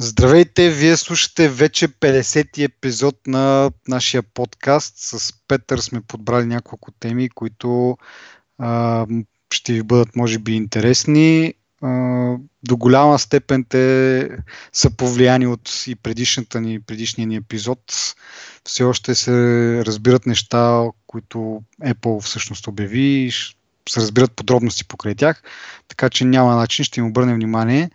Здравейте, вие слушате вече 50-ти епизод на нашия подкаст. С Петър сме подбрали няколко теми, които а, ще ви бъдат, може би, интересни. А, до голяма степен те са повлияни от и предишната ни, предишния ни епизод. Все още се разбират неща, които Apple всъщност обяви, се разбират подробности покрай тях, така че няма начин, ще им обърнем внимание.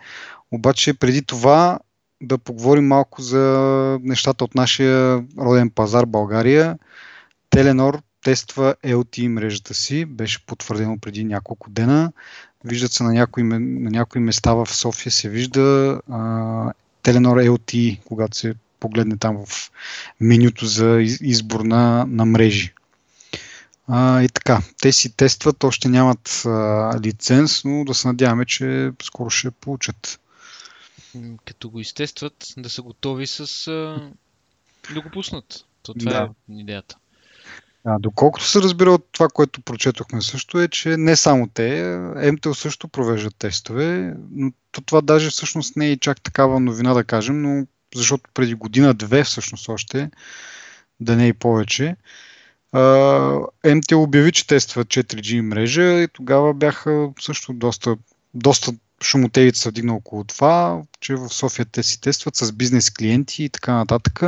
Обаче преди това да поговорим малко за нещата от нашия роден пазар България. Теленор тества LTE мрежата си, беше потвърдено преди няколко дена. Виждат се на някои, на някои места в София се вижда Теленор LTE, когато се погледне там в менюто за избор на, на мрежи. А, и така, те си тестват, още нямат а, лиценз, но да се надяваме, че скоро ще получат като го изтестват, да са готови с да го пуснат. То това да. е идеята. А, доколкото се разбира от това, което прочетохме също е, че не само те, МТО също провеждат тестове, но това даже всъщност не е чак такава новина да кажем, но защото преди година-две всъщност още, да не и повече, МТО обяви, че тества 4G мрежа и тогава бяха също доста, доста шумотевица се вдигна около това, че в София те си тестват с бизнес клиенти и така нататък.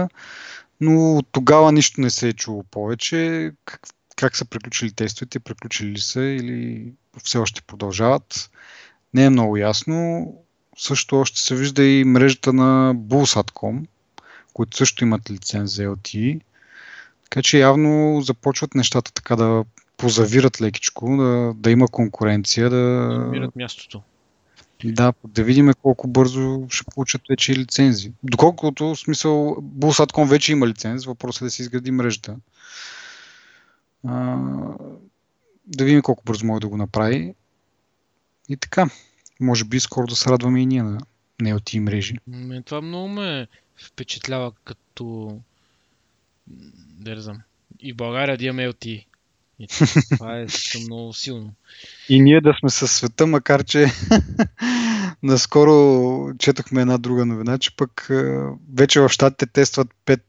Но от тогава нищо не се е чуло повече. Как, как са приключили тестовете, приключили ли са или все още продължават. Не е много ясно. Също още се вижда и мрежата на Bulls.com, които също имат лиценз за LTE. Така че явно започват нещата така да позавират лекичко, да, да има конкуренция. Да намират мястото. Да, да видим колко бързо ще получат вече лицензи. Доколкото, в смисъл, Bulls.com вече има лиценз, въпросът е да се изгради мрежата. А, да видим колко бързо може да го направи. И така, може би скоро да се радваме и ние на NLT мрежи. Ме, това много ме впечатлява като... Да знам. И в България да имаме LTE. И това е много силно. И ние да сме със света, макар че наскоро четохме една друга новина, че пък вече в щатите тестват 5,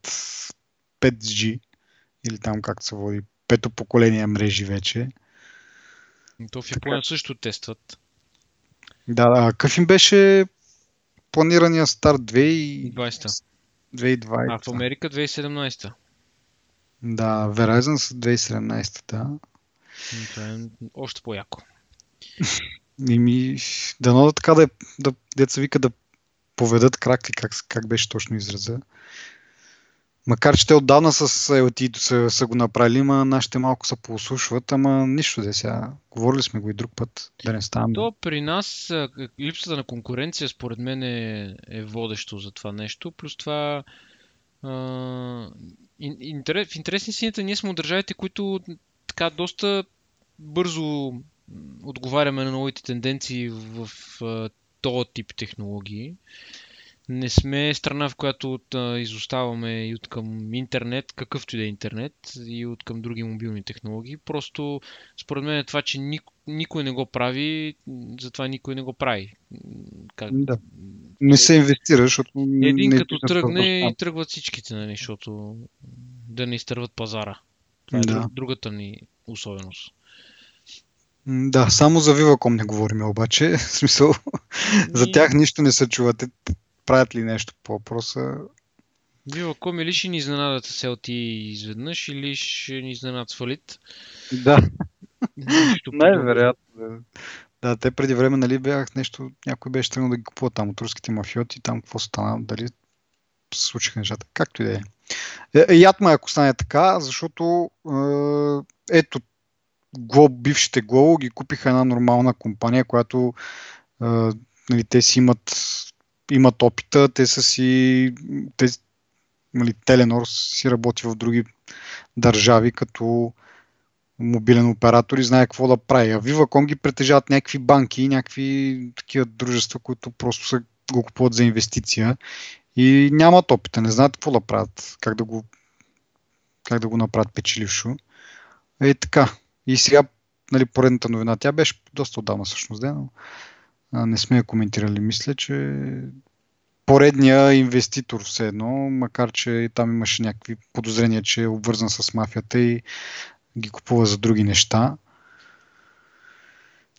5G или там както се води, пето поколение мрежи вече. И то в Япония така... също тестват. Да, да. Какъв им беше планирания старт 2020? 2020. А в Америка 2017. Да, Verizon с 2017, да. Това е още по-яко. И ми, дано да така да, да деца вика да поведат крак ли, как, как беше точно израза. Макар, че те отдавна с LT са, са го направили, ма нашите малко се послушват, ама нищо де сега. Говорили сме го и друг път, да не ставаме. То при нас липсата на конкуренция според мен е, е водещо за това нещо. Плюс това в интересни сините ние сме от държавите, които така доста бързо отговаряме на новите тенденции в този тип технологии. Не сме страна, в която от, а, изоставаме и от към интернет, какъвто и да е интернет, и от към други мобилни технологии. Просто, според мен, е това, че никой, никой не го прави, затова никой не го прави. Как... Да. Не се инвестира, защото. Един не като тръгне и тръгват всичките, нали, защото да не изтърват пазара. Това е да. другата ни особеност. Да, само за Viva.com не говорим обаче. В смисъл, и... за тях нищо не се чува. Те правят ли нещо по въпроса? Viva.com или ще ни изненадат с LT изведнъж, или ще ни изненадат с фалит. Да. Най-вероятно. Да, те преди време, нали, бях нещо, някой беше тръгнал да ги купува там от руските мафиоти, там какво стана, дали се случиха нещата, както и да е. е. Ядма, ако стане така, защото е, ето, Глоб, бившите Глобо ги купиха една нормална компания, която е, нали, те си имат, имат опита, те са си, те, нали, Теленор си работи в други държави, като мобилен оператор и знае какво да прави. А Viva.com ги притежават някакви банки и някакви такива дружества, които просто са, го купуват за инвестиция и нямат опита, не знаят какво да правят, как да го, как да го направят печелившо. Е така. И сега, нали, поредната новина, тя беше доста отдавна всъщност, но не сме я коментирали. Мисля, че поредния инвеститор все едно, макар че там имаше някакви подозрения, че е обвързан с мафията и ги купува за други неща.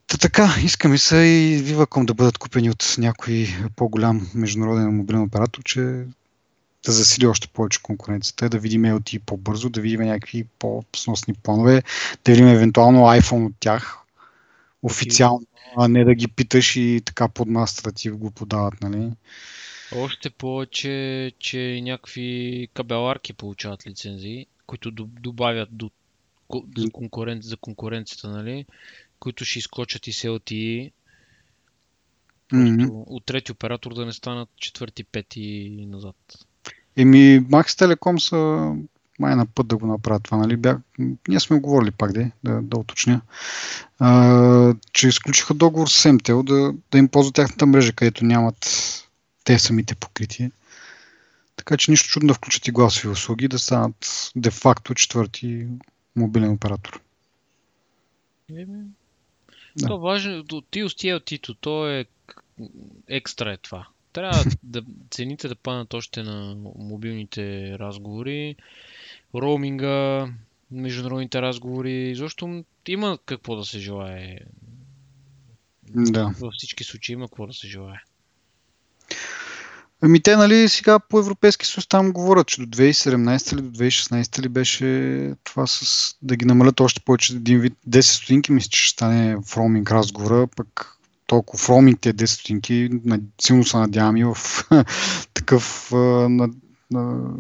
Та така, искаме се и Viva.com да бъдат купени от някой по-голям международен мобилен оператор, че да засили още повече конкуренцията, да видим LTE по-бързо, да видим някакви по-сносни планове, да видим евентуално iPhone от тях официално, а не да ги питаш и така под масата ти го подават, нали? Още повече, че някакви кабеларки получават лицензии, които добавят до, за, конкурен... за конкуренцията, нали? които ще изкочат и с LTE. Mm-hmm. От трети оператор да не станат четвърти, пети назад. Еми, Max Telecom са май на път да го направят това, нали? Бях... Ние сме говорили пак, де, да, да уточня, а, че изключиха договор с MTL да, да им ползва тяхната мрежа, където нямат те самите покритие. Така че нищо чудно да включат и гласови услуги, да станат де-факто четвърти мобилен оператор. Еми, да. То важно, ти от Тито, то е екстра е това. Трябва да цените да паднат още на мобилните разговори, роуминга, международните разговори, защото има какво да се желае. Да. Във всички случаи има какво да се желае. Ами те, нали, сега по Европейски съюз там говорят, че до 2017 или до 2016 ли беше това с да ги намалят още повече един вид 10 стотинки, мисля, че ще стане в роуминг разговора, пък толкова в роуминг те 10 стотинки, силно се надявам и в такъв на, на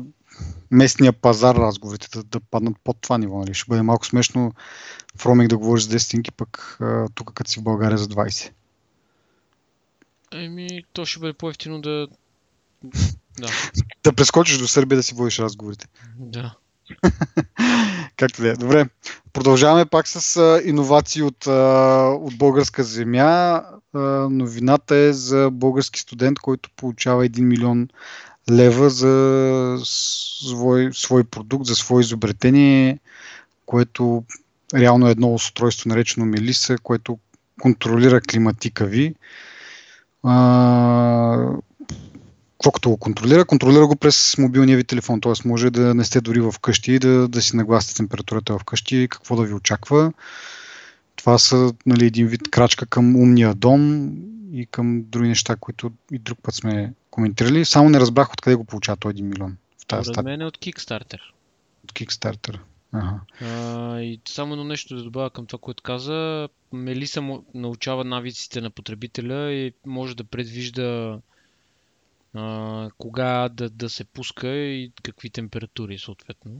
местния пазар разговорите да, да паднат под това ниво. Нали? Ще бъде малко смешно в роуминг да говориш за 10 стотинки, пък тук като си в България за 20. Еми, то ще бъде по-ефтино да да. да прескочиш до Сърбия да си водиш разговорите. Да. Както да е. Добре. Продължаваме пак с а, иновации от, а, от българска земя. А, новината е за български студент, който получава 1 милион лева за свой, свой продукт, за свое изобретение, което реално е едно устройство, наречено Мелиса, което контролира климатика ви. А, какво като го контролира? Контролира го през мобилния ви телефон, т.е. може да не сте дори в къщи и да, да си нагласите температурата в къщи, какво да ви очаква. Това са нали, един вид крачка към умния дом и към други неща, които и друг път сме коментирали. Само не разбрах откъде го получава този 1 милион. В тази Според мен е от Kickstarter. От Kickstarter. Ага. А, и само едно нещо да добавя към това, което каза. Мелиса научава навиците на потребителя и може да предвижда кога да, да се пуска и какви температури съответно.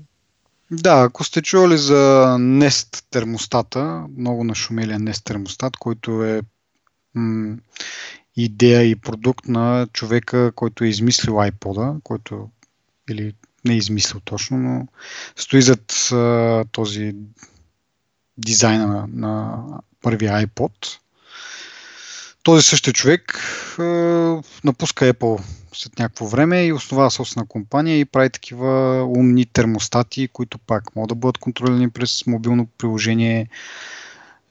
Да, ако сте чували за Nest термостата, много нашумелия Nest термостат, който е м- идея и продукт на човека, който е измислил iPod, който или не е измислил точно, но стои зад а, този дизайна на, на първия iPod. Този същия човек а, напуска Apple след някакво време и основава собствена компания и прави такива умни термостати, които пак могат да бъдат контролирани през мобилно приложение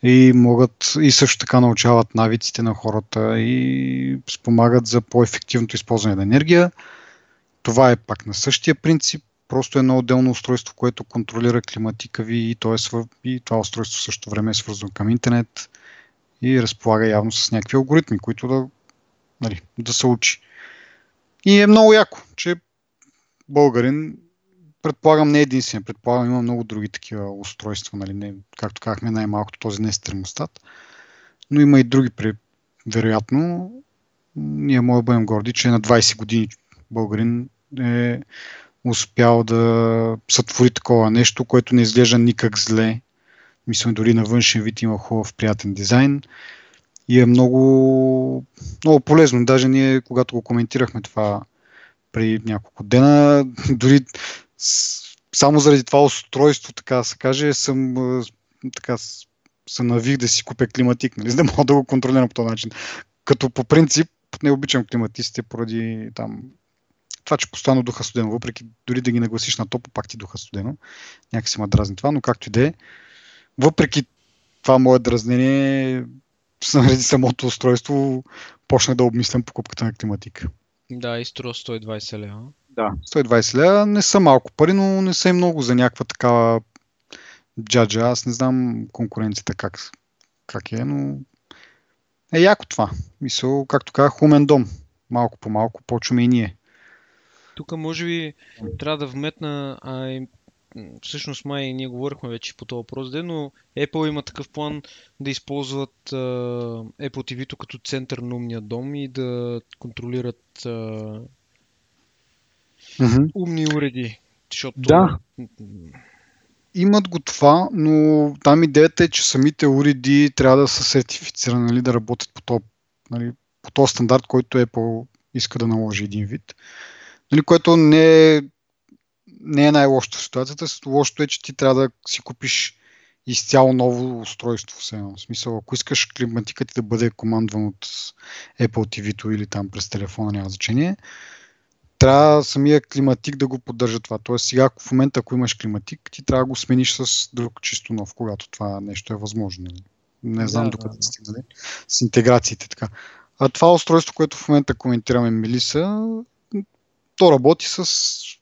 и могат и също така научават навиците на хората и спомагат за по-ефективното използване на енергия. Това е пак на същия принцип, просто едно отделно устройство, което контролира климатика ви и, то е свър... и това устройство също време е свързано към интернет и разполага явно с някакви алгоритми, които да, нали, да се учи. И е много яко, че българин, предполагам не е единствен, предполагам има много други такива устройства, нали, не, както казахме най-малкото този не е термостат, но има и други, вероятно. Ние може да бъдем горди, че на 20 години българин е успял да сътвори такова нещо, което не изглежда никак зле. Мисля, дори на външен вид има хубав, приятен дизайн и е много, много полезно. Даже ние, когато го коментирахме това при няколко дена, дори само заради това устройство, така да се каже, съм така се навих да си купя климатик, нали, за да мога да го контролирам по този начин. Като по принцип не обичам климатистите поради там това, че постоянно духа студено, въпреки дори да ги нагласиш на топо, пак ти духа студено. Някакси ма дразни това, но както и да е. Въпреки това мое дразнение, заради самото устройство, почна да обмислям покупката на климатика. Да, и струва 120 лева. Да, 120 лева не са малко пари, но не са и много за някаква такава джаджа. Аз не знам конкуренцията как, как е, но е яко това. Мисъл, както казах, умен дом. Малко по малко почваме и ние. Тук може би трябва да вметна, а и всъщност май ние говорихме вече по този въпрос, но Apple има такъв план да използват uh, Apple TV като център на умния дом и да контролират uh, mm-hmm. умни уреди. Защото... Да. Имат го това, но там идеята е, че самите уреди трябва да са сертифицирани, нали, да работят по този, нали, по този стандарт, който Apple иска да наложи един вид. Нали, което не е, не е най-лошото в ситуацията. Лошото е, че ти трябва да си купиш изцяло ново устройство. Все В смисъл, ако искаш климатика ти да бъде командван от Apple TV или там през телефона, няма значение, трябва самия климатик да го поддържа това. Тоест сега в момента, ако имаш климатик, ти трябва да го смениш с друг чисто нов, когато това нещо е възможно. Нали? Не знам да, докъде да, да. стигнали с интеграциите. Така. А това устройство, което в момента коментираме Мелиса, то работи с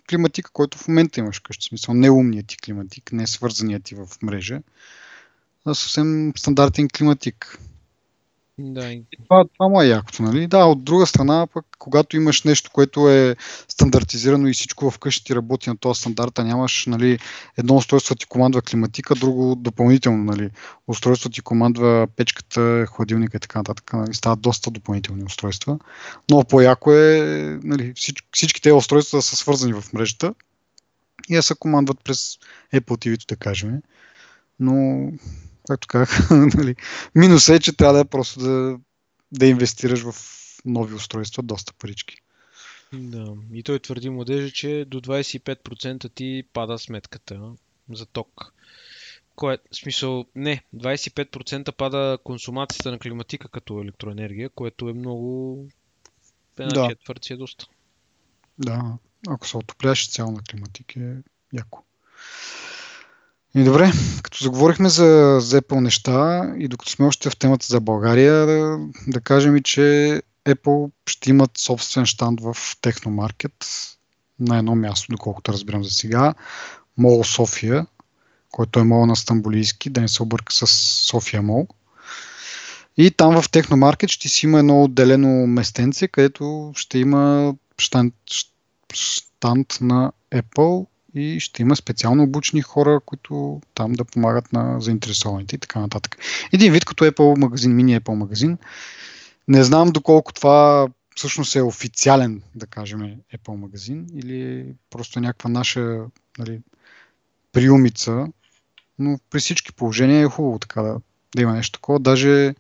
климатика, който в момента имаш къщи. В смисъл не умният ти климатик, не свързаният ти в мрежа, а съвсем стандартен климатик. Да. Това, това му е якото, нали? Да, от друга страна, пък, когато имаш нещо, което е стандартизирано и всичко вкъщи ти работи на този стандарт, а нямаш, нали, едно устройство ти командва климатика, друго допълнително, нали, устройство ти командва печката, хладилника и така нататък, нали, стават доста допълнителни устройства. Но по-яко е, нали, всички, всички тези устройства са свързани в мрежата и да се командват през Apple TV, да кажем. Но както казах, нали, минус е, че трябва да е просто да, да инвестираш в нови устройства доста парички. Да, и той твърди младежа, че до 25% ти пада сметката за ток. Кое, в смисъл, не, 25% пада консумацията на климатика като електроенергия, което е много... Една да. четвърт си е доста. Да, ако се отопляш цяло на климатик е яко. И добре, като заговорихме за, за Apple неща и докато сме още в темата за България, да, да кажем и, че Apple ще имат собствен штанд в Техномаркет на едно място, доколкото разбирам за сега. Мол София, който е мол на Стамбулийски, да не се обърка с София Мол. И там в Техномаркет ще си има едно отделено местенце, където ще има штанд, штанд на Apple и ще има специално обучени хора, които там да помагат на заинтересованите и така нататък. Един вид като Apple магазин, мини Apple магазин. Не знам доколко това всъщност е официален, да кажем, Apple магазин или просто някаква наша нали, приумица, но при всички положения е хубаво така да, да има нещо такова. Даже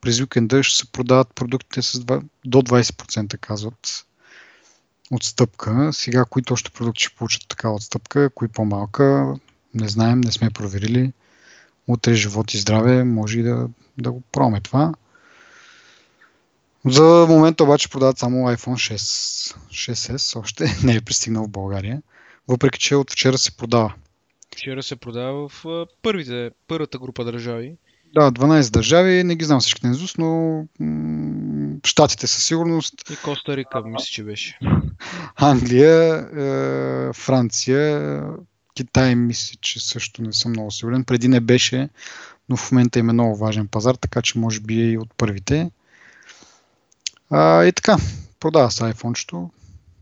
през уикенда ще се продават продуктите с 2, до 20%, казват отстъпка. Сега, кои точно продукти ще получат такава отстъпка, кои по-малка, не знаем, не сме проверили. Утре живот и здраве, може и да, да го пробваме това. За момента обаче продават само iPhone 6, 6s, още не е пристигнал в България, въпреки че от вчера се продава. Вчера се продава в първите, първата група държави. Да, 12 държави, не ги знам всички на но м- Штатите със сигурност. И Коста Рика, мисля, че беше. Англия, е, Франция, Китай, мисля, че също не съм много сигурен. Преди не беше, но в момента им е много важен пазар, така че може би е и от първите. А, и така, продава се iPhone-чето.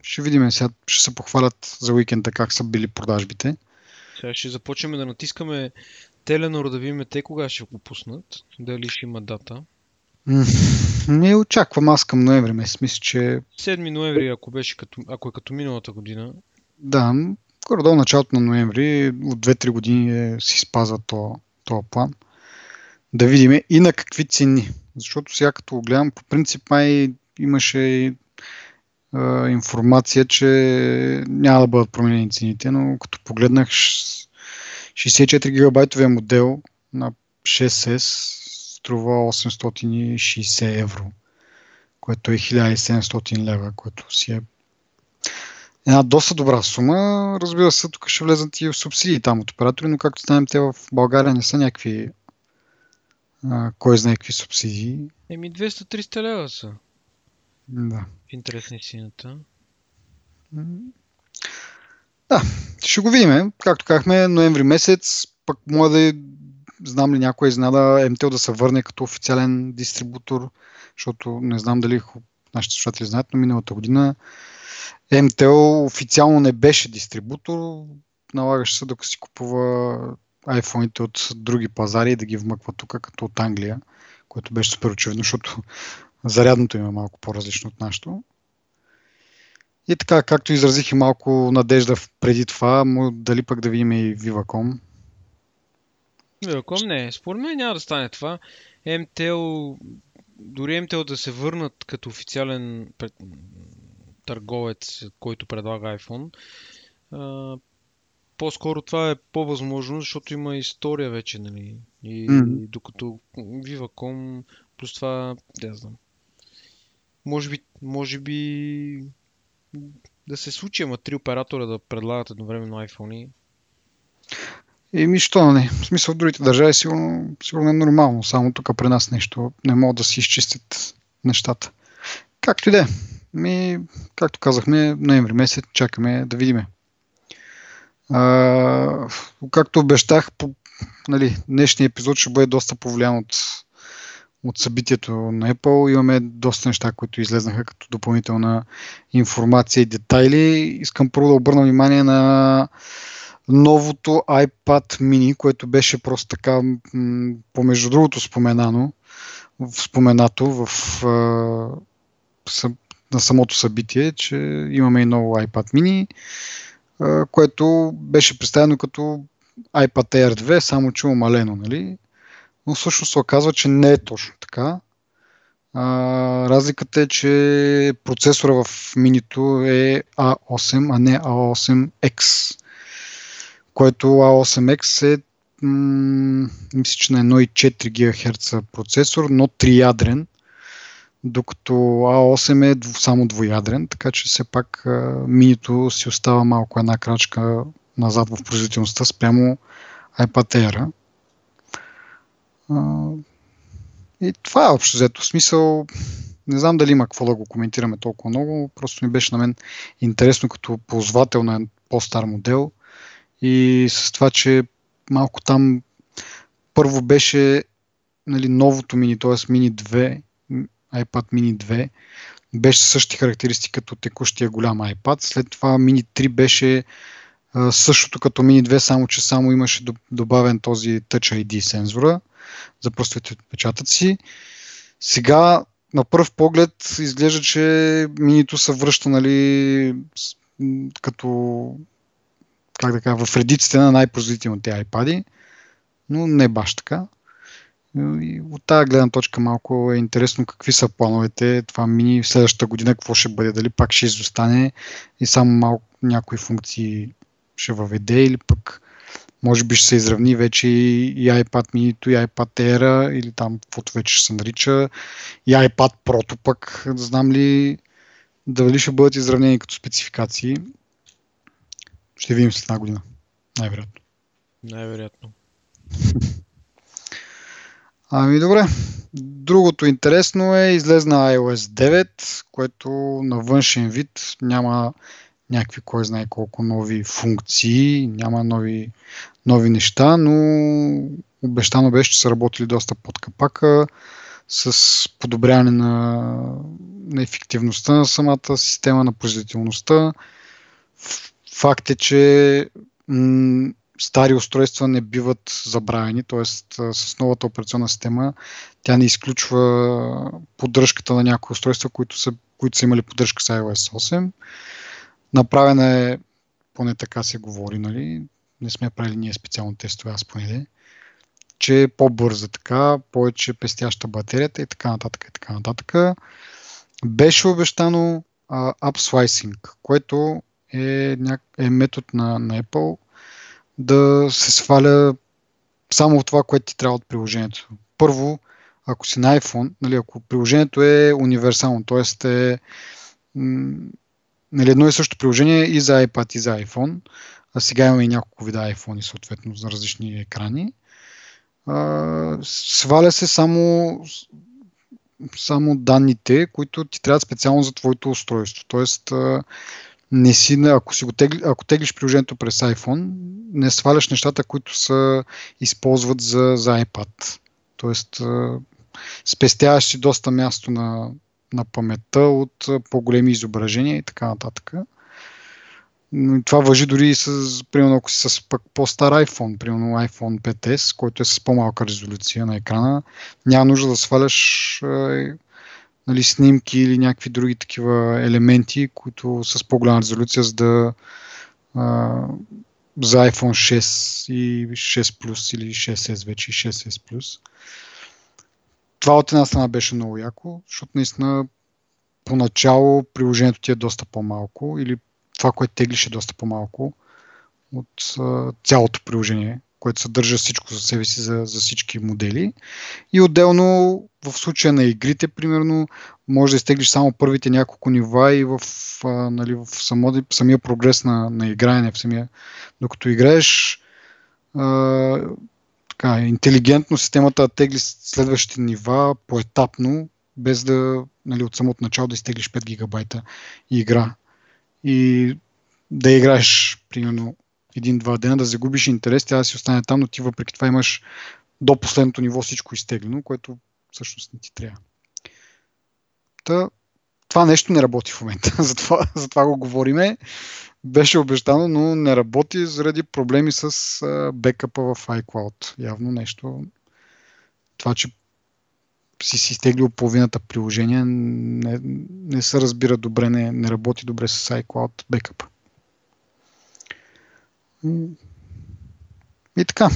Ще видим сега, ще се похвалят за уикенда как са били продажбите. Сега ще започнем да натискаме Теленор да видим те кога ще го пуснат. Дали ще има дата. Не очаквам аз към ноември месец. Мисля, че... 7 ноември, ако, беше като, ако е като миналата година. Да, горе-долу началото на ноември, от 2-3 години е, си спазва този то план. Да видим и на какви цени. Защото сега като гледам, по принцип май имаше е, информация, че няма да бъдат променени цените, но като погледнах 64 гигабайтовия модел на 6S струва 860 евро, което е 1700 лева, което си е една доста добра сума. Разбира се, тук ще влезат и в субсидии там от оператори, но както знаем, те в България не са някакви а, кой знае какви субсидии. Еми 200-300 лева са. Да. В интерес на истината. Да, ще го видим. Както казахме, ноември месец, пък може да знам ли някой изнада MTL да се върне като официален дистрибутор, защото не знам дали нашите слушатели знаят, но миналата година MTL официално не беше дистрибутор, налагаше се да си купува iPhone-ите от други пазари и да ги вмъква тук, като от Англия, което беше супер очевидно, защото зарядното им е малко по-различно от нашото. И така, както изразих и малко надежда преди това, дали пък да видим и Viva.com. Viva.com не, според мен няма да стане това. MTL, дори MTL да се върнат като официален търговец, който предлага iPhone, по-скоро това е по-възможно, защото има история вече, нали? И, mm-hmm. докато Viva.com, плюс това, не знам. Може би, може би да се случи, ама три оператора да предлагат едновременно iPhone. Еми, що не? В смисъл, в другите държави сигурно, сигурно е нормално. Само тук при нас нещо не могат да си изчистят нещата. Както и да е. Ми, както казахме, ноември месец чакаме да видиме. А, както обещах, по, нали, днешния епизод ще бъде доста повлиян от, от събитието на Apple. Имаме доста неща, които излезнаха като допълнителна информация и детайли. Искам първо да обърна внимание на новото iPad mini, което беше просто така, помежду другото споменано, споменато в, на самото събитие, че имаме и ново iPad mini което беше представено като iPad Air 2, само че умалено, нали? Но всъщност се оказва, че не е точно така. А, разликата е, че процесора в минито е A8, а не A8X, което A8X е м- мисля, че на 1,4 ГГц процесор, но триядрен, докато А8 е само двоядрен, така че все пак минито си остава малко една крачка назад в производителността спрямо iPad Air. И това е общо взето. Смисъл, не знам дали има какво да го коментираме толкова много, просто ми беше на мен интересно като ползвател на по-стар модел и с това, че малко там първо беше нали, новото мини, т.е. мини 2 iPad mini 2 беше същи характеристики като текущия голям iPad. След това Mini 3 беше а, същото като Mini 2, само че само имаше добавен този Touch ID сензора за пръстовите отпечатъци. Сега на първ поглед изглежда, че минито се връща нали, като как да кажа, в редиците на най-производителните iPad, но не баш така. И от тази гледна точка малко е интересно какви са плановете, това мини в следващата година какво ще бъде, дали пак ще изостане и само малко някои функции ще въведе или пък може би ще се изравни вече и iPad mini и iPad Air или там каквото вече ще се нарича и iPad Pro пък, знам ли дали ще бъдат изравнени като спецификации. Ще видим след една година. Най-вероятно. Най-вероятно. Ами добре. Другото интересно е излезна iOS 9, което на външен вид няма някакви кой знае колко нови функции, няма нови, нови неща, но обещано беше, че са работили доста под капака с подобряване на, на ефективността на самата система, на производителността. Факт е, че м- стари устройства не биват забравени, т.е. с новата операционна система тя не изключва поддръжката на някои устройства, които са, които са имали поддръжка с iOS 8. Направена е, поне така се говори, нали? не сме правили ние специално тестове, аз поне че е по-бърза така, повече пестяща батерията и така нататък и така нататък. Беше обещано uh, upslicing, което е, е метод на, на Apple, да се сваля само това, което ти трябва от приложението. Първо, ако си на iPhone, нали, ако приложението е универсално, т.е. е нали, едно и също приложение и за iPad, и за iPhone, а сега имаме и няколко вида iPhone, съответно, за различни екрани, а, сваля се само само данните, които ти трябват специално за твоето устройство. Тоест, не си, ако, си го тегли, ако теглиш приложението през iPhone, не сваляш нещата, които се използват за, за iPad. Тоест, спестяваш си доста място на, на паметта от по-големи изображения и така нататък. Това въжи дори и с, примерно, ако си с пък по-стар iPhone, примерно iPhone 5S, който е с по-малка резолюция на екрана, няма нужда да сваляш нали, снимки или някакви други такива елементи, които с по-голяма резолюция, за да е, за iPhone 6 и 6 Plus или 6S вече и 6S Plus. Това от една страна беше много яко, защото наистина поначало приложението ти е доста по-малко или това, което теглиш е доста по-малко от а, цялото приложение, което съдържа всичко за себе си за, за всички модели. И отделно в случая на игрите, примерно, може да изтеглиш само първите няколко нива и в, а, нали, в само, самия прогрес на, на играене, в самия, докато играеш, а, така, интелигентно системата тегли следващите нива поетапно, без да нали, от самото начало да изтеглиш 5 гигабайта игра и да играеш, примерно, един-два дена, да загубиш интерес, тя да си остане там, но ти въпреки това имаш до последното ниво всичко изтеглено, което всъщност не ти трябва. Та, това нещо не работи в момента, затова, затова го говориме. Беше обещано, но не работи заради проблеми с бекъпа в iCloud. Явно нещо. Това, че си си изтеглил половината приложения, не, не се разбира добре, не, не работи добре с iCloud Backup. И така.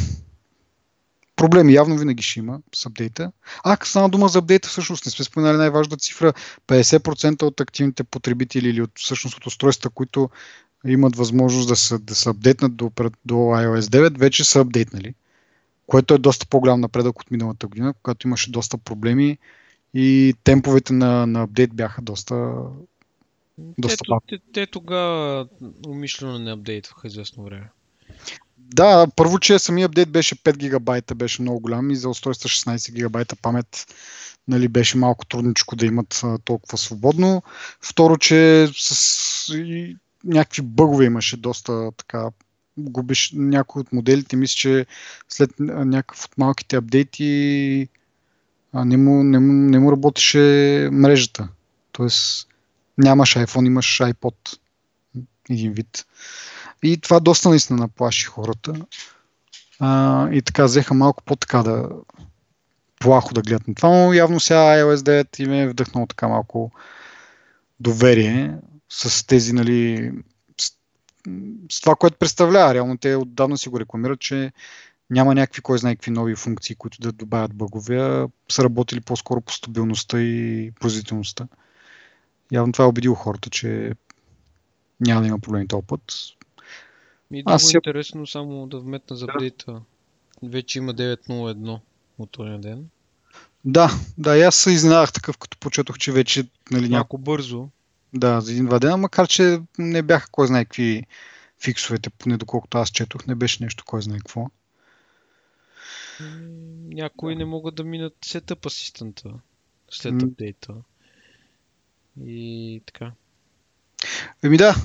Проблеми явно винаги ще има с апдейта. А, стана дума за апдейта, всъщност не сме споменали най-важната цифра. 50% от активните потребители или от, всъщност от устройства, които имат възможност да се, да се апдейтнат до, до iOS 9, вече са апдейтнали което е доста по-голям напредък от миналата година, когато имаше доста проблеми и темповете на, на апдейт бяха доста, доста те, те, те тогава умишлено не апдейтваха известно време. Да, първо, че самия апдейт беше 5 гигабайта, беше много голям и за устройства 16 гигабайта памет нали, беше малко трудничко да имат а, толкова свободно. Второ, че с и, някакви бъгове имаше доста така губиш някои от моделите. Мисля, че след някакъв от малките апдейти а не, му, не, му, не му работеше мрежата. Тоест нямаш iPhone, имаш iPod. Един вид. И това доста наистина наплаши хората. А, и така взеха малко по-така да плахо да гледат на това, но явно сега iOS 9 им е вдъхнало така малко доверие с тези нали, с това, което представлява. Реално те отдавна си го рекламират, че няма някакви, кой знае какви нови функции, които да добавят бъгове, са работили по-скоро по стабилността и производителността. Явно това е убедило хората, че няма да има проблеми този път. Ми е Аз интересно само да вметна за апдейта. Вече има 9.01 от този ден. Да, да, и аз се изненадах такъв, като почетох, че вече нали, няколко бързо. Да, за един-два дена, макар че не бяха кой знае какви фиксовете, поне доколкото аз четох, не беше нещо кой знае какво. Някои не могат да минат сетъп асистента след апдейта. И така. Еми да,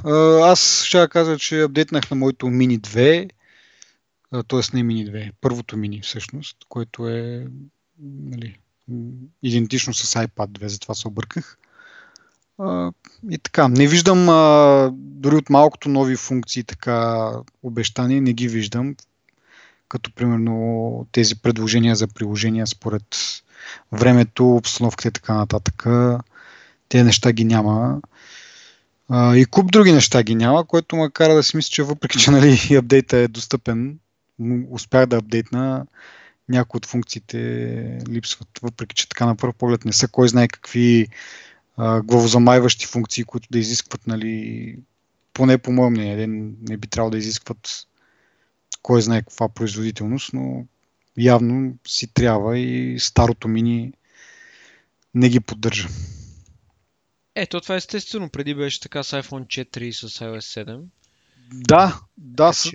аз ще кажа, че апдейтнах на моето Mini 2, т.е. не Mini 2, първото Mini всъщност, което е нали, идентично с iPad 2, затова се обърках. И така, не виждам дори от малкото нови функции така обещания, не ги виждам. Като примерно тези предложения за приложения според времето, обстановката и така нататък. Те неща ги няма. А, и куп други неща ги няма, което ме кара да си мисля, че въпреки, че нали, апдейта е достъпен, успях да апдейтна, някои от функциите липсват, въпреки че така на първ поглед не са кой знае какви главозамайващи функции, които да изискват, нали, поне по моем мнение, не би трябвало да изискват кой знае каква производителност, но явно си трябва и старото мини не ги поддържа. Ето, това естествено. Преди беше така с iPhone 4 и с iOS 7. Да, да. С...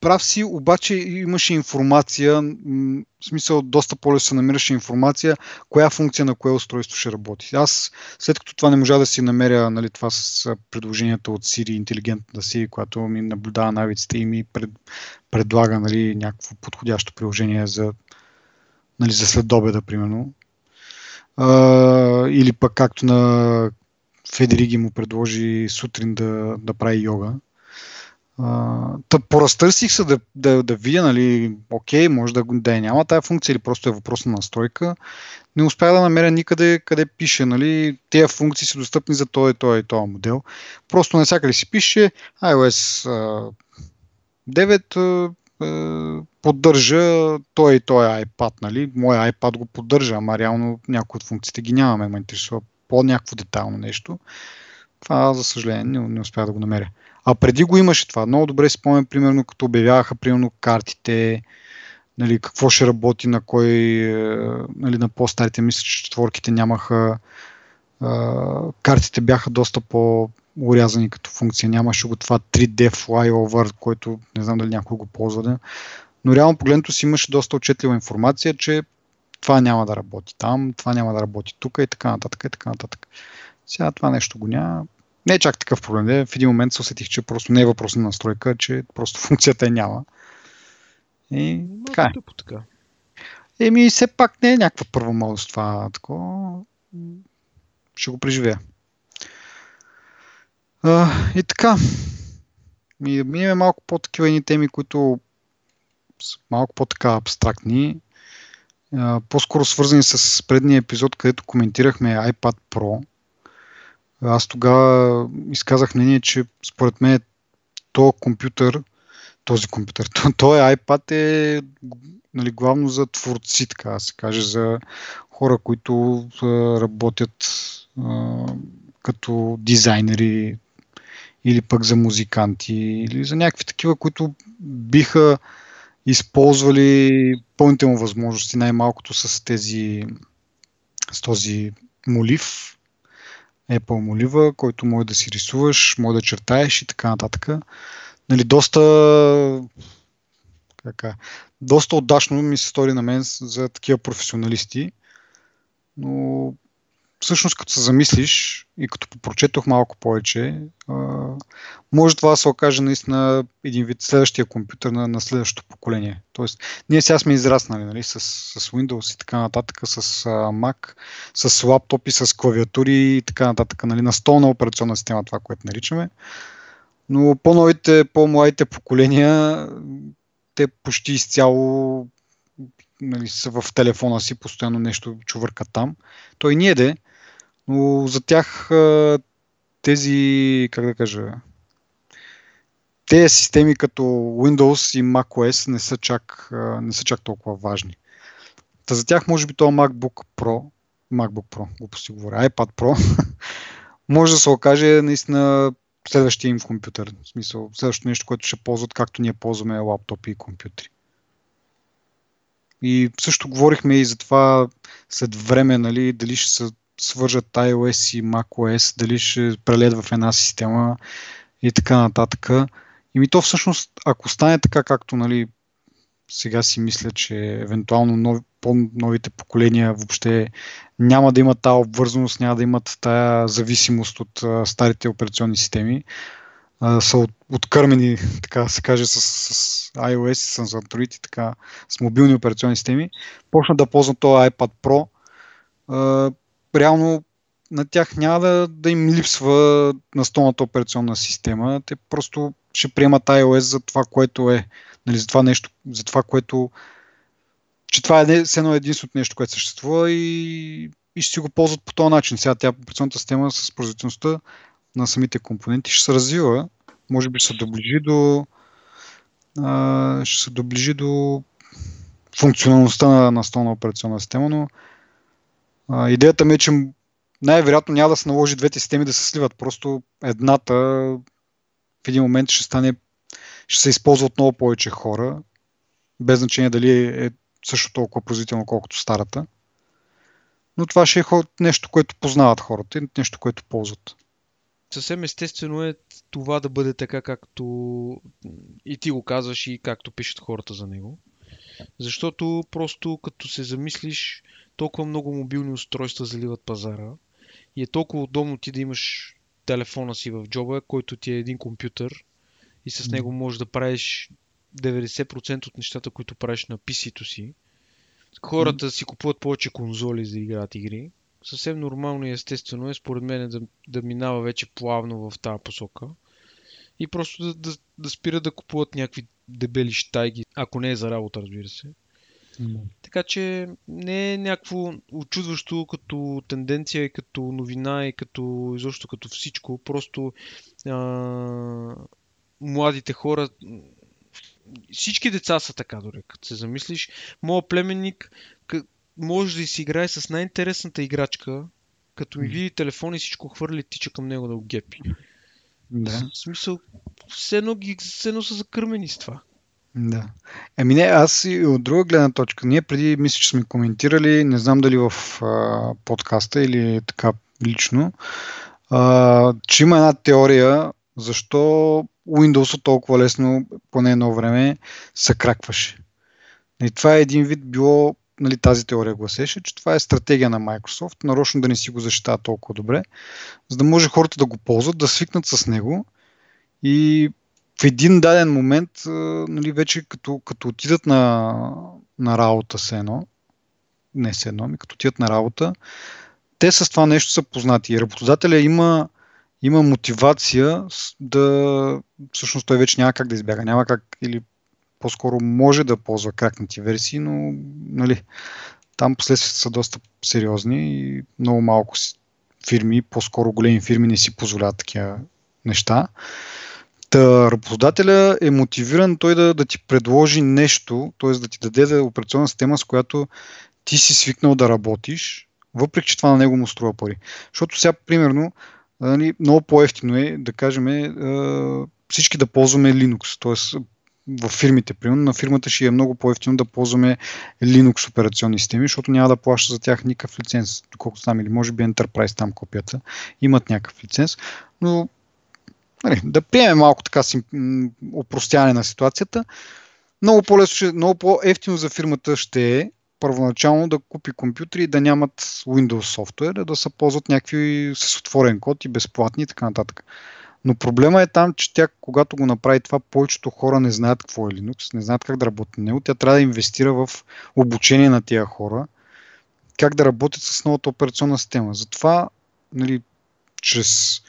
прав си, обаче имаше информация, в смисъл доста по-лесно се намираше информация, коя функция на кое устройство ще работи. Аз, след като това не можа да си намеря нали, това с предложението от Siri, интелигентната Siri, която ми наблюдава навиците и ми пред, предлага нали, някакво подходящо приложение за, нали, за следобеда, примерно. А, или пък както на Федериги му предложи сутрин да, да прави йога Та поразтърсих се да, да, да видя, нали, окей, може да, да я няма тази функция или просто е въпрос на настройка. Не успях да намеря никъде къде пише, нали, тези функции са достъпни за този, този и този модел. Просто навсякъде си пише iOS 9 поддържа той и той iPad, нали? Моя iPad го поддържа, ама реално някои от функциите ги нямаме, ме интересува по някакво детайлно нещо. Това, за съжаление, не, не успях да го намеря. А преди го имаше това. Много добре спомням, примерно, като обявяваха, примерно, картите, нали, какво ще работи, на кой, е, нали, на по-старите, мисля, че четворките нямаха, а, картите бяха доста по урязани като функция. Нямаше го това 3D flyover, който не знам дали някой го ползва. Да? Но реално погледното си имаше доста отчетлива информация, че това няма да работи там, това няма да работи тук и така нататък и така нататък. Сега това нещо го няма не е чак такъв проблем. Не? В един момент се усетих, че просто не е въпрос на настройка, че просто функцията е няма. И Но, така е. Тъпо, така. Еми, все пак не е някаква първа младост това. Такова. Ще го преживея. А, и така. Ми, минем малко по-такива едни теми, които са малко по-така абстрактни. А, по-скоро свързани с предния епизод, където коментирахме iPad Pro аз тогава изказах мнение, че според мен то компютър, този компютър, този iPad е нали, главно за творци, така да се каже, за хора, които а, работят а, като дизайнери или пък за музиканти или за някакви такива, които биха използвали пълните му възможности, най-малкото с тези с този молив, Apple молива, който може да си рисуваш, може да чертаеш и така нататък. Нали, доста кака, доста отдашно ми се стори на мен за такива професионалисти, но всъщност като се замислиш и като попрочетох малко повече, може това да се окаже наистина един вид следващия компютър на, на следващото поколение. Тоест, ние сега сме израснали нали, с, с Windows и така нататък, с Mac, с лаптопи, с клавиатури и така нататък, нали, на столна операционна система, това, което наричаме. Но по-новите, по-младите поколения, те почти изцяло нали, са в телефона си, постоянно нещо чувърка там. Той ние де, но за тях тези, как да кажа, тези системи като Windows и macOS не са чак, не са чак толкова важни. Та за тях може би това MacBook Pro, MacBook Pro, глупости говоря, iPad Pro, може да се окаже наистина следващия им компютър. В смисъл, следващото нещо, което ще ползват, както ние ползваме лаптопи и компютри. И също говорихме и за това след време, нали, дали ще се свържат iOS и macOS, дали ще прелед в една система и така нататък. И ми то всъщност, ако стане така, както нали, сега си мисля, че евентуално нови, по-новите поколения въобще няма да имат тази обвързаност, няма да имат тая зависимост от а, старите операционни системи, а, са от, откърмени, така се каже, с, с iOS, с Android и така, с мобилни операционни системи, почнат да ползват този iPad Pro, а, реално на тях няма да, да им липсва настолната операционна система. Те просто ще приемат iOS за това, което е. Нали, за това нещо, за това, което че това е едно единственото нещо, което съществува и, и ще си го ползват по този начин. Сега тя операционната система с производителността на самите компоненти ще се развива. Може би ще се доближи до а, ще се доближи до функционалността на настолна операционна система, но идеята ми е, че най-вероятно няма да се наложи двете системи да се сливат. Просто едната в един момент ще стане, ще се използва от много повече хора, без значение дали е също толкова производително, колкото старата. Но това ще е нещо, което познават хората и нещо, което ползват. съвсем естествено е това да бъде така, както и ти го казваш и както пишат хората за него. Защото просто като се замислиш, толкова много мобилни устройства заливат пазара и е толкова удобно ти да имаш телефона си в джоба, който ти е един компютър и с него можеш да правиш 90% от нещата, които правиш на PC-то си. Хората си купуват повече конзоли за да играят игри. Съвсем нормално и естествено е, според мен, да, да минава вече плавно в тази посока. И просто да, да, да спират да купуват някакви дебели штайги, ако не е за работа, разбира се. Mm. Така че не е някакво очудващо като тенденция и като новина и като изобщо като всичко. Просто а, младите хора всички деца са така, дори като се замислиш. Моят племенник може да си играе с най-интересната играчка, като ми види телефон и всичко хвърли, тича към него да го гепи. Да. В смисъл, все едно, ги, все едно са закърмени с това. Да. Еми не, аз и от друга гледна точка. Ние преди мисля, че сме коментирали, не знам дали в а, подкаста или така лично, а, че има една теория защо Windows толкова лесно, поне едно време, се кракваше. И това е един вид било, нали, тази теория гласеше, че това е стратегия на Microsoft, нарочно да не си го защитава толкова добре, за да може хората да го ползват, да свикнат с него и в един даден момент, нали, вече като, като отидат на, на работа с едно, не с едно, ми като отидат на работа, те с това нещо са познати. Работодателя има има мотивация да, всъщност той вече няма как да избяга, няма как или по-скоро може да ползва кракнати версии, но нали, там последствията са доста сериозни и много малко фирми, по-скоро големи фирми не си позволяват такива неща. Та, работодателя е мотивиран той да, да ти предложи нещо, т.е. да ти даде операционна система, с която ти си свикнал да работиш, въпреки че това на него му струва пари. Защото сега, примерно, нали, много по-ефтино е, да кажем, е, всички да ползваме Linux. Т.е. в фирмите, примерно, на фирмата ще е много по-ефтино да ползваме Linux операционни системи, защото няма да плаща за тях никакъв лиценз, доколкото знам, или може би Enterprise там копията, имат някакъв лиценз, но нали, да приемем малко така си упростяване на ситуацията. Много по-лесно, много по-ефтино за фирмата ще е първоначално да купи компютри и да нямат Windows софтуер, да се ползват някакви с отворен код и безплатни и така нататък. Но проблема е там, че тя, когато го направи това, повечето хора не знаят какво е Linux, не знаят как да работи на него. Тя трябва да инвестира в обучение на тия хора, как да работят с новата операционна система. Затова, нали, чрез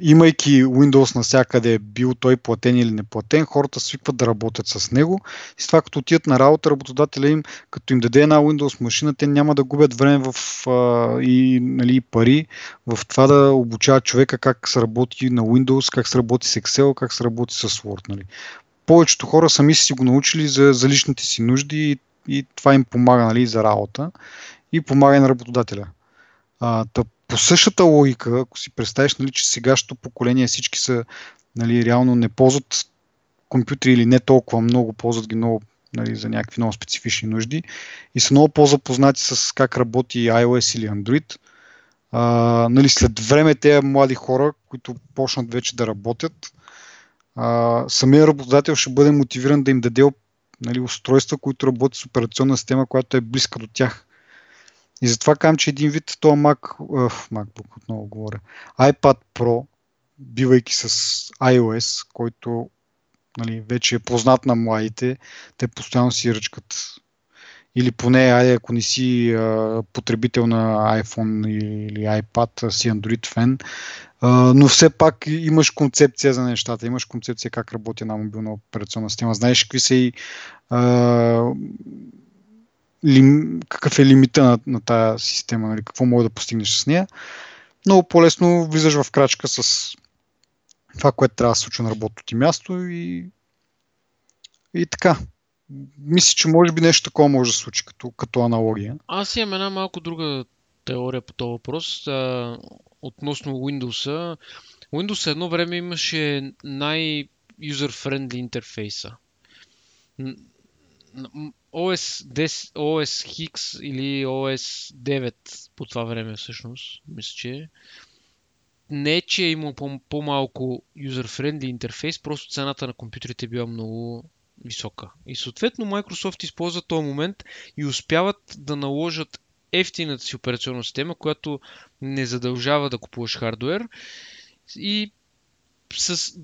имайки Windows навсякъде, бил той платен или неплатен, хората свикват да работят с него и с това като отидат на работа, работодателя им, като им даде една Windows машина, те няма да губят време в, а, и нали, пари в това да обучават човека как се работи на Windows, как се работи с Excel, как се работи с Word. Нали. Повечето хора сами са си го научили за, за личните си нужди и, и това им помага нали, за работа и помага и на работодателя. А, тъп, по същата логика, ако си представиш, нали, че сегашното поколение всички са нали, реално не ползват компютри или не толкова много, ползват ги много нали, за някакви много специфични нужди и са много по-запознати с как работи iOS или Android. А, нали, след време тези млади хора, които почнат вече да работят, а, самия работодател ще бъде мотивиран да им даде нали, устройства, които работят с операционна система, която е близка до тях. И затова казвам, че един вид този Mac, uh, MacBook отново говоря, iPad Pro, бивайки с iOS, който нали, вече е познат на младите, те постоянно си ръчкат. Или поне, айде, ако не си а, потребител на iPhone или iPad, си Android фен, а, но все пак имаш концепция за нещата, имаш концепция как работи една мобилна операционна система, знаеш какви са и а, лим, какъв е лимита на, на тази система, нали, какво може да постигнеш с нея. Много по-лесно влизаш в крачка с това, което трябва да се случи на работното ти място и, и така. Мисля, че може би нещо такова може да се случи като, като аналогия. Аз имам една малко друга теория по този въпрос а, относно Windows. Windows едно време имаше най-юзер-френдли интерфейса. OS, 10, OS X или OS 9 по това време всъщност, мисля, че не че е имал по- малко user-friendly интерфейс, просто цената на компютрите е била много висока. И съответно Microsoft използва този момент и успяват да наложат ефтината си операционна система, която не задължава да купуваш хардвер и с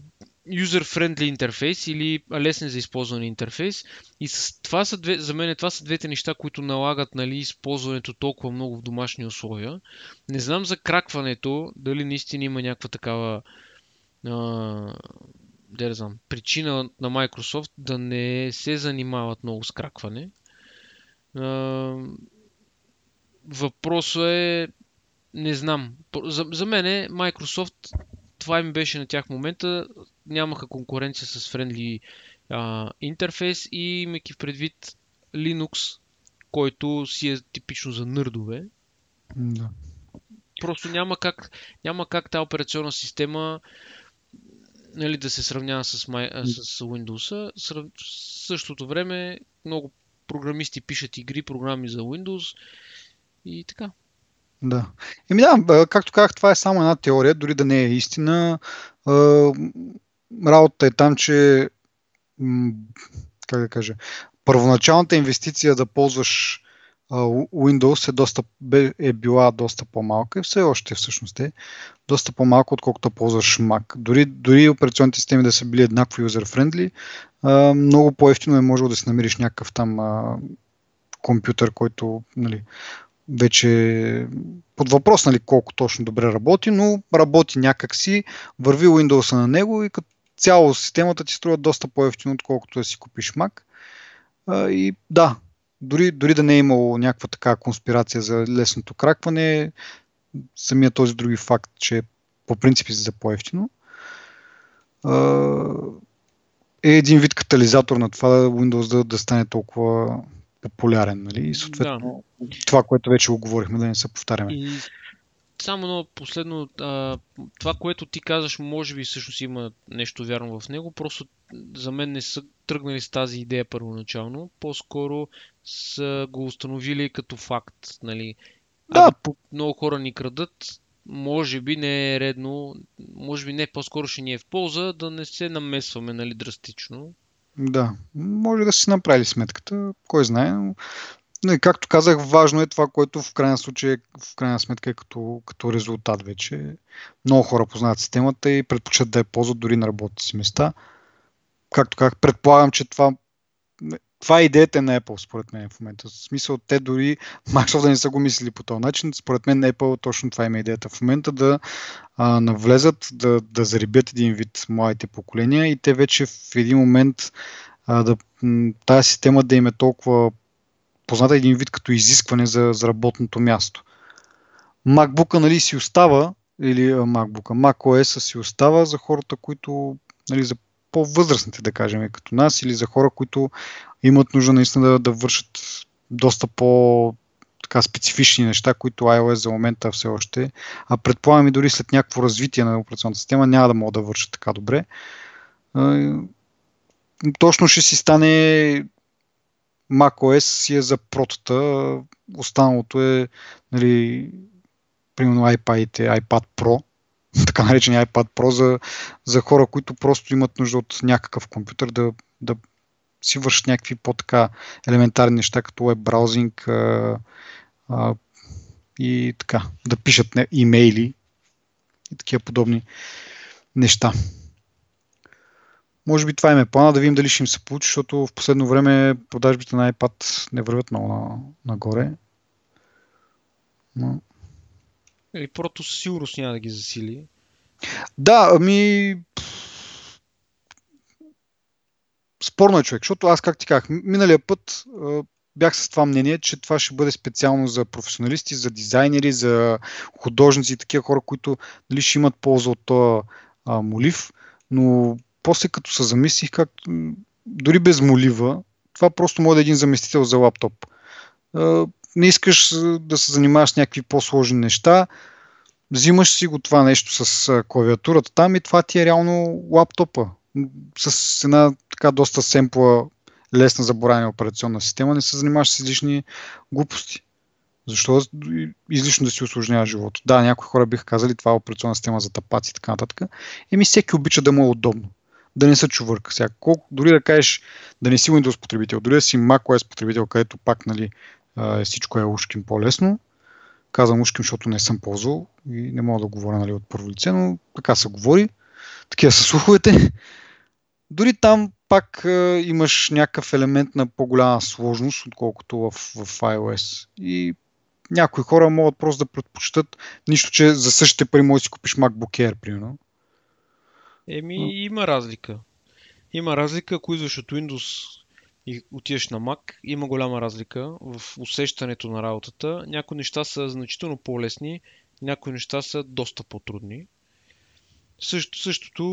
user-friendly интерфейс или лесен за използване интерфейс. И с, това са две, за мен това са двете неща, които налагат нали, използването толкова много в домашни условия. Не знам за кракването, дали наистина има някаква такава а, да знам, причина на Microsoft да не се занимават много с кракване. А, въпросът е, не знам. За, за мен е Microsoft това им беше на тях момента. Нямаха конкуренция с friendly а, интерфейс и имайки предвид Linux, който си е типично за нърдове. Да. Просто няма как, няма как тази операционна система нали, да се сравнява с, My, с Windows. В същото време много програмисти пишат игри, програми за Windows и така. Да. Еми да, както казах, това е само една теория, дори да не е истина. Работата е там, че как да кажа, първоначалната инвестиция да ползваш Windows е, доста, е била доста по-малка и все още всъщност е доста по-малко, отколкото ползваш Mac. Дори, дори операционните системи да са били еднакво user-friendly, много по-ефтино е можело да си намериш някакъв там компютър, който нали, вече под въпрос нали, колко точно добре работи, но работи някакси, върви Windows на него и като цяло системата ти струва доста по-ефтино, отколкото да си купиш Mac. А, и да, дори, дори да не е имало някаква така конспирация за лесното кракване, самия този други факт, че по принцип е за по-ефтино, е един вид катализатор на това Windows да, да стане толкова популярен. Нали? И съответно да. това, което вече го говорихме, да не се повтаряме. И само едно последно, а, това, което ти казаш, може би всъщност има нещо вярно в него, просто за мен не са тръгнали с тази идея първоначално, по-скоро са го установили като факт. Нали? Да, а, по... много хора ни крадат, може би не е редно, може би не по-скоро ще ни е в полза да не се намесваме нали, драстично. Да, може да си направили сметката, кой знае. Но, и както казах, важно е това, което в крайна случай, в крайна сметка е като, като резултат вече. Много хора познават системата и предпочитат да я ползват дори на работните си места. Както казах, предполагам, че това това е идеята на Apple, според мен в момента. В смисъл, те дори Microsoft да не са го мислили по този начин. Според мен Apple точно това има идеята в момента да а, навлезат, да, да заребят един вид младите поколения и те вече в един момент а, да, тази система да им е толкова позната един вид като изискване за, за работното място. MacBook нали, си остава, или MacBook, macOS си остава за хората, които нали, за по-възрастните, да кажем, като нас, или за хора, които имат нужда наистина да, да вършат доста по така специфични неща, които iOS за момента все още, а предполагам и дори след някакво развитие на операционната система няма да могат да вършат така добре. Точно ще си стане macOS си е за протата, останалото е нали, примерно iPad, iPad Pro, така наречения iPad Pro за, за хора, които просто имат нужда от някакъв компютър да, да си вършат някакви по-така елементарни неща, като веб браузинг а, а, и така, да пишат не, имейли и такива подобни неща. Може би това им е плана, да видим дали ще им се получи, защото в последно време продажбите на iPad не вървят много на, нагоре. Но... Или просто със сигурност няма да ги засили. Да, ами спорно е човек, защото аз, как ти казах, миналия път бях с това мнение, че това ще бъде специално за професионалисти, за дизайнери, за художници и такива хора, които нали, ще имат полза от този молив, но после като се замислих, как дори без молива, това просто може да е един заместител за лаптоп. Не искаш да се занимаваш с някакви по-сложни неща, взимаш си го това нещо с клавиатурата там и това ти е реално лаптопа с една така доста семпла, лесна заборавяне операционна система, не се занимаваш с излишни глупости. Защо излишно да си осложнява живота? Да, някои хора биха казали това е операционна система за тапаци и така нататък. Еми всеки обича да му е удобно. Да не се чувърка. Сега, колко, дори да кажеш да не си Windows потребител, дори да си macOS потребител, където пак нали, всичко е ушким по-лесно. Казвам ушким, защото не съм ползвал и не мога да говоря нали, от първо лице, но така се говори. Такива са слуховете. Дори там пак а, имаш някакъв елемент на по-голяма сложност, отколкото в, в iOS. И някои хора могат просто да предпочитат, нищо, че за същите пари можеш да си купиш MacBook Air, примерно. Еми, има разлика. Има разлика, ако идваш от Windows и отидеш на Mac, има голяма разлика в усещането на работата. Някои неща са значително по-лесни, някои неща са доста по-трудни. Също, същото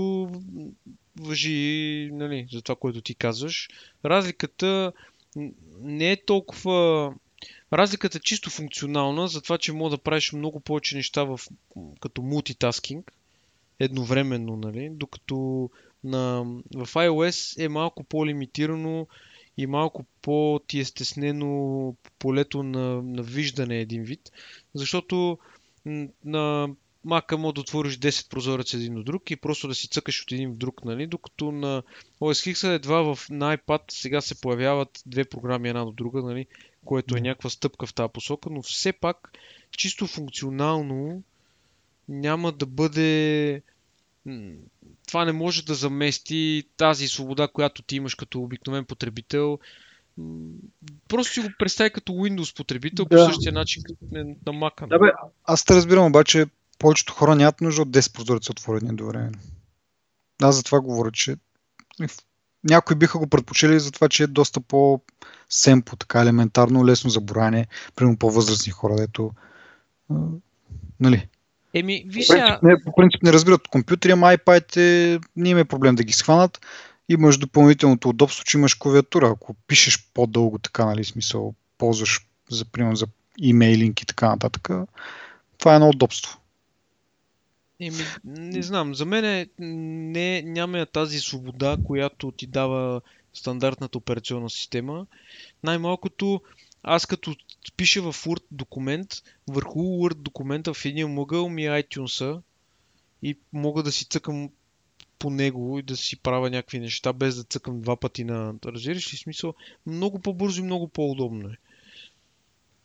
въжи нали, за това, което ти казваш. Разликата не е толкова... Разликата е чисто функционална, за това, че мога да правиш много повече неща в, като мултитаскинг едновременно, нали? докато на, в iOS е малко по-лимитирано и малко по-ти е стеснено полето на, на виждане един вид, защото на мака мога да отвориш 10 прозореца един от друг и просто да си цъкаш от един в друг, нали? Докато на OS X едва в, на iPad сега се появяват две програми една до друга, нали? Което е някаква стъпка в тази посока, но все пак чисто функционално няма да бъде това не може да замести тази свобода, която ти имаш като обикновен потребител. Просто си го представи като Windows потребител да. по същия начин като на Mac. Да, бе, аз те разбирам, обаче повечето хора нямат нужда от 10 прозореца отворени време. Аз за това говоря, че някои биха го предпочели за това, че е доста по-семпо, така елементарно, лесно за брояне, примерно по-възрастни хора, дето нали, Еми, виж по, принцип, не, по принцип не разбират компютри, ама iPad е, не има проблем да ги схванат. Имаш допълнителното удобство, че имаш клавиатура. Ако пишеш по-дълго, така, нали, смисъл, ползваш, за, примерно, за имейлинг и така нататък, това е едно удобство. Еми, не знам, за мен не, няма тази свобода, която ти дава стандартната операционна система. Най-малкото, аз като пиша в Word документ, върху Word документа в един мъгъл ми е iTunes и мога да си цъкам по него и да си правя някакви неща, без да цъкам два пъти на... Разбираш ли смисъл? Много по-бързо и много по-удобно е.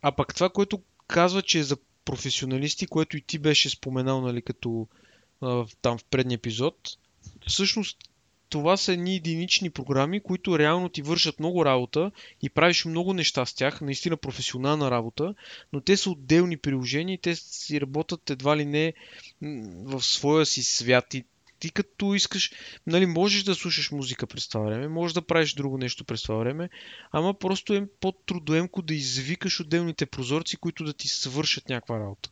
А пък това, което казва, че е за професионалисти, което и ти беше споменал, нали, като а, там в предния епизод, всъщност това са едни единични програми, които реално ти вършат много работа и правиш много неща с тях, наистина професионална работа, но те са отделни приложения и те си работят едва ли не в своя си свят. И ти като искаш, нали, можеш да слушаш музика през това време, можеш да правиш друго нещо през това време, ама просто е по-трудоемко да извикаш отделните прозорци, които да ти свършат някаква работа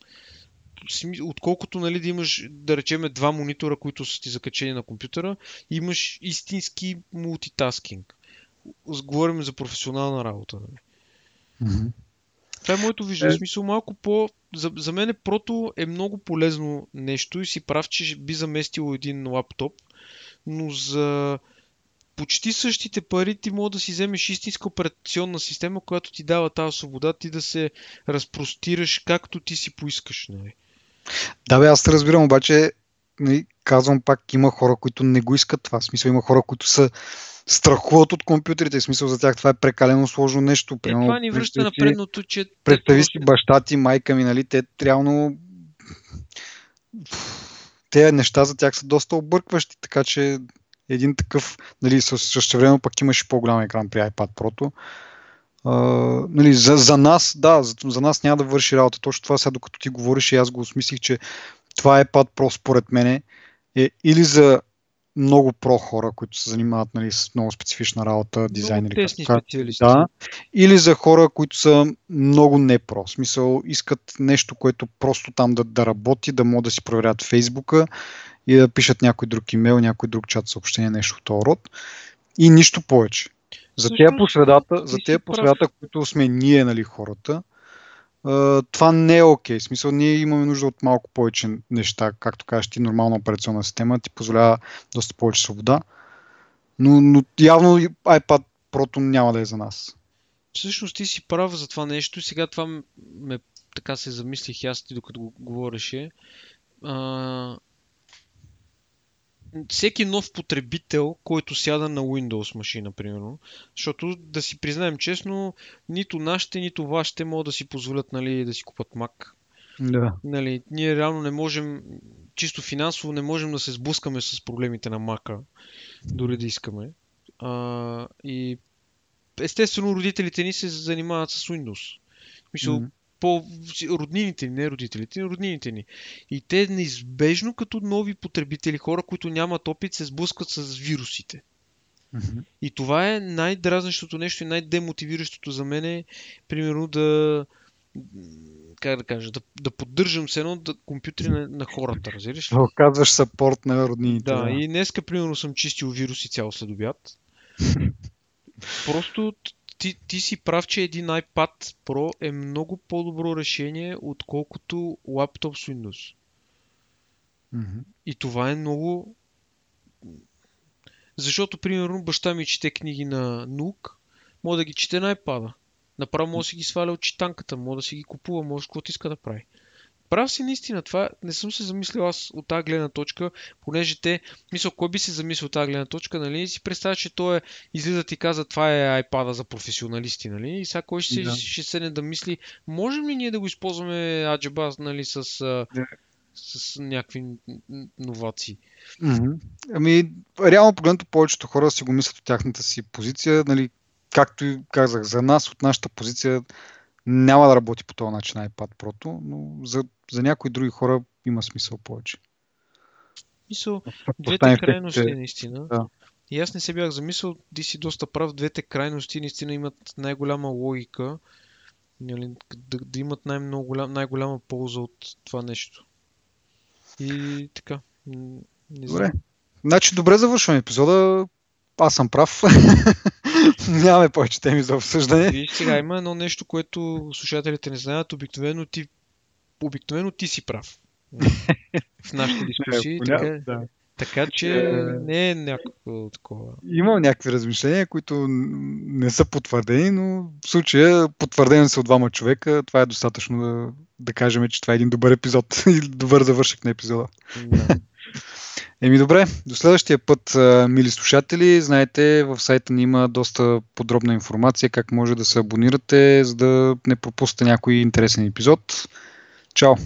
отколкото нали, да имаш, да речеме, два монитора, които са ти закачени на компютъра, имаш истински мултитаскинг. Говорим за професионална работа. Нали. Mm-hmm. Това е моето виждане. Е... Смисъл малко по... За, за мен прото е много полезно нещо и си прав, че би заместило един лаптоп, но за почти същите пари ти мога да си вземеш истинска операционна система, която ти дава тази свобода, ти да се разпростираш както ти си поискаш. Нали. Да, бе, аз разбирам, обаче нали, казвам пак, има хора, които не го искат това. В смисъл има хора, които са страхуват от компютрите. В смисъл за тях това е прекалено сложно нещо. Е, това ни връща на предното, че... Представи си баща ти, майка ми, нали, те реално те неща за тях са доста объркващи, така че един такъв, нали, също време пък имаш по-голям екран при iPad Pro. Uh, нали, за, за нас, да, за, за нас няма да върши работа. Точно това сега, докато ти говориш и аз го осмислих, че това е пад Pro според мене е или за много про хора, които се занимават нали, с много специфична работа. Много тесни специалисти. Да, или за хора, които са много не про. В смисъл, искат нещо, което просто там да, да работи, да могат да си проверят Фейсбука и да пишат някой друг имейл, някой друг чат съобщение, нещо от този род. И нищо повече. За тези по средата, за тези по средата, които сме ние, нали, хората, това не е окей. Okay. В смисъл, ние имаме нужда от малко повече неща, както кажеш ти, нормална операционна система ти позволява доста повече свобода. Но, но явно iPad Pro няма да е за нас. Всъщност ти си прав за това нещо сега това ме така се замислих аз ти докато го говореше. А, всеки нов потребител, който сяда на Windows машина, примерно, защото да си признаем честно, нито нашите, нито вашите могат да си позволят нали, да си купат Mac. Да. Нали, ние реално не можем, чисто финансово не можем да се сблъскаме с проблемите на Mac, дори да искаме. А, и естествено родителите ни се занимават с Windows. Мисъл, mm-hmm. По роднините ни, не родителите, роднините ни. И те неизбежно като нови потребители, хора, които нямат опит, се сблъскват с вирусите. И това е най-дразнещото нещо и най-демотивиращото за мен е, примерно, да как да кажа, да, да поддържам се едно да, компютри на, на хората, разбираш ли? Оказваш сапорт на роднините. Да, и днеска, примерно, съм чистил вируси цял следобед. Просто ти, ти си прав, че един iPad Pro е много по-добро решение, отколкото лаптоп с Windows. Мгм. И това е много... Защото, примерно, баща ми чете книги на наук, мога да ги чете на iPad. Направо може да си ги сваля от читанката, може да си ги купува, може каквото иска да прави. Прав си наистина, това не съм се замислил аз от тази гледна точка, понеже те, мисля, кой би се замислил от тази гледна точка, нали, си представя, че той е, излиза и каза, това е iPad за професионалисти, нали, и сега кой ще, Да. ще седне да мисли, можем ли ние да го използваме аджаба, нали, с, Да. с някакви новации. Ами, реално погледнато повечето хора си го мислят от тяхната си позиция, нали, както и казах, за нас от нашата позиция няма да работи по този начин iPad Pro, но за, за някои други хора има смисъл повече. Мисъл, Останем двете крайности, техните- наистина. Да. И аз не се бях замислял, ти си доста прав, двете крайности наистина имат най-голяма логика, нали, да, да имат най-много голям, най-голяма полза от това нещо. И така. Не Добре. знам. Значи, добре завършваме епизода. Аз съм прав. Нямаме повече теми за обсъждане. Виж, сега има едно нещо, което слушателите не знаят. Обикновено ти, обикновено ти си прав. В нашите дискусии. Поня- Така, да. така че Е. не е някакво такова. Има някакви размишления, които не са потвърдени, но в случая потвърдени са от двама човека. Това е достатъчно да, да кажем, че това е един добър епизод и добър завършък на епизода. Да. Еми добре, до следващия път, мили слушатели, знаете, в сайта ни има доста подробна информация как може да се абонирате, за да не пропуснете някой интересен епизод. Ciao.